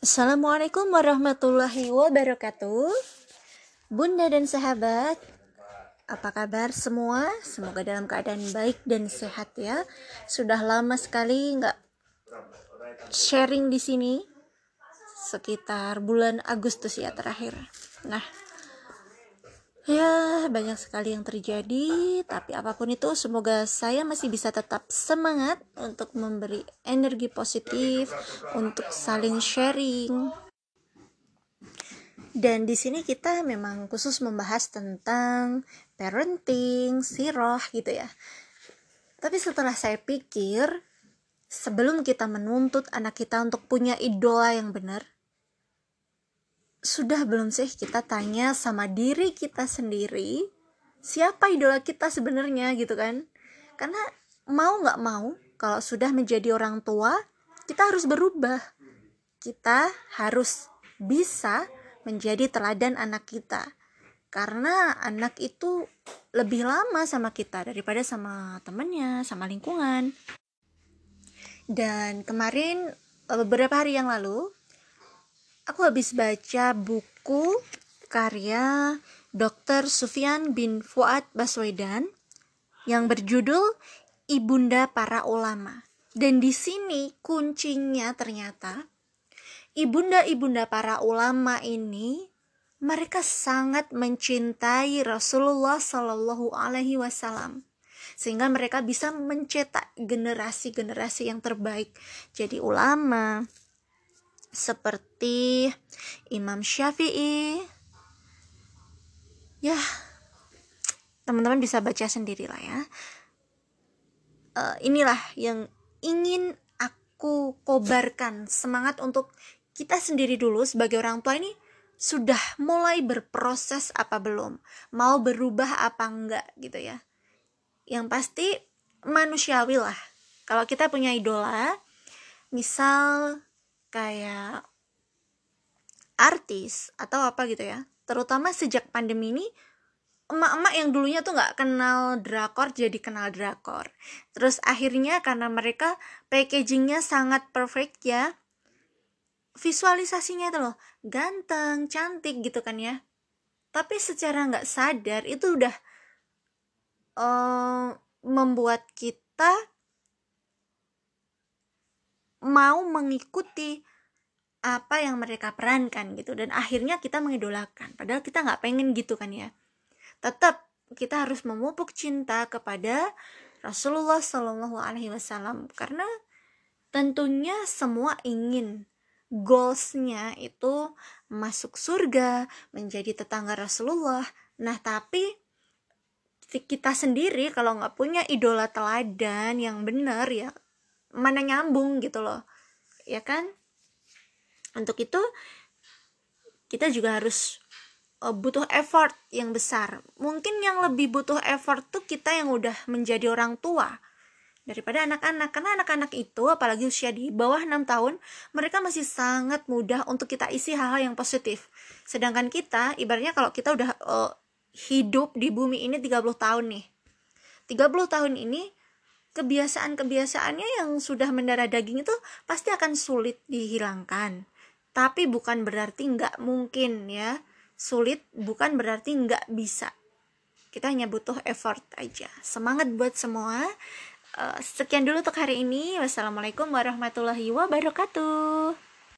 Assalamualaikum warahmatullahi wabarakatuh. Bunda dan sahabat Apa kabar semua? Semoga dalam keadaan baik dan sehat ya. Sudah lama sekali nggak sharing di sini. Sekitar bulan Agustus ya terakhir. Nah Ya, banyak sekali yang terjadi, tapi apa pun itu semoga saya masih bisa tetap semangat untuk memberi energi positif, untuk saling sharing. Dan di sini kita memang khusus membahas tentang parenting, siroh gitu ya. Tapi setelah saya pikir, sebelum kita menuntut anak kita untuk punya idola yang benar, sudah belum sih kita tanya sama diri kita sendiri siapa idola kita sebenarnya gitu kan? Karena mau nggak mau kalau sudah menjadi orang tua kita harus berubah. Kita harus bisa menjadi teladan anak kita. Karena anak itu lebih lama sama kita daripada sama temennya sama lingkungan. Dan kemarin beberapa hari yang lalu aku habis baca buku karya Dr. Sufyan bin Fuad Baswedan yang berjudul Ibunda Para Ulama. Dan di sini kuncinya ternyata ibunda-ibunda para ulama ini mereka sangat mencintai Rasulullah Shallallahu Alaihi Wasallam sehingga mereka bisa mencetak generasi-generasi yang terbaik jadi ulama seperti Imam Syafi'i. Ya, teman-teman bisa baca sendiri lah ya. Uh, inilah yang ingin aku kobarkan semangat untuk kita sendiri dulu sebagai orang tua ini sudah mulai berproses apa belum mau berubah apa enggak gitu ya yang pasti manusiawi lah kalau kita punya idola misal kayak artis atau apa gitu ya. Terutama sejak pandemi ini emak-emak yang dulunya tuh nggak kenal drakor jadi kenal drakor. Terus akhirnya karena mereka packagingnya sangat perfect ya visualisasinya itu loh ganteng cantik gitu kan ya. Tapi secara nggak sadar itu udah uh, membuat kita mau mengikuti apa yang mereka perankan gitu. Dan akhirnya kita mengidolakan. Padahal kita nggak pengen gitu kan ya. Tetap kita harus memupuk cinta kepada Rasulullah Shallallahu Alaihi Wasallam. Karena tentunya semua ingin goalsnya itu masuk surga menjadi tetangga Rasulullah. Nah tapi kita sendiri kalau nggak punya idola teladan yang benar ya mana nyambung gitu loh. Ya kan? Untuk itu kita juga harus uh, butuh effort yang besar. Mungkin yang lebih butuh effort tuh kita yang udah menjadi orang tua daripada anak-anak. Karena anak-anak itu apalagi usia di bawah 6 tahun mereka masih sangat mudah untuk kita isi hal-hal yang positif. Sedangkan kita ibaratnya kalau kita udah uh, hidup di bumi ini 30 tahun nih. 30 tahun ini kebiasaan-kebiasaannya yang sudah mendarah daging itu pasti akan sulit dihilangkan. Tapi bukan berarti nggak mungkin ya. Sulit bukan berarti nggak bisa. Kita hanya butuh effort aja. Semangat buat semua. Uh, sekian dulu untuk hari ini. Wassalamualaikum warahmatullahi wabarakatuh.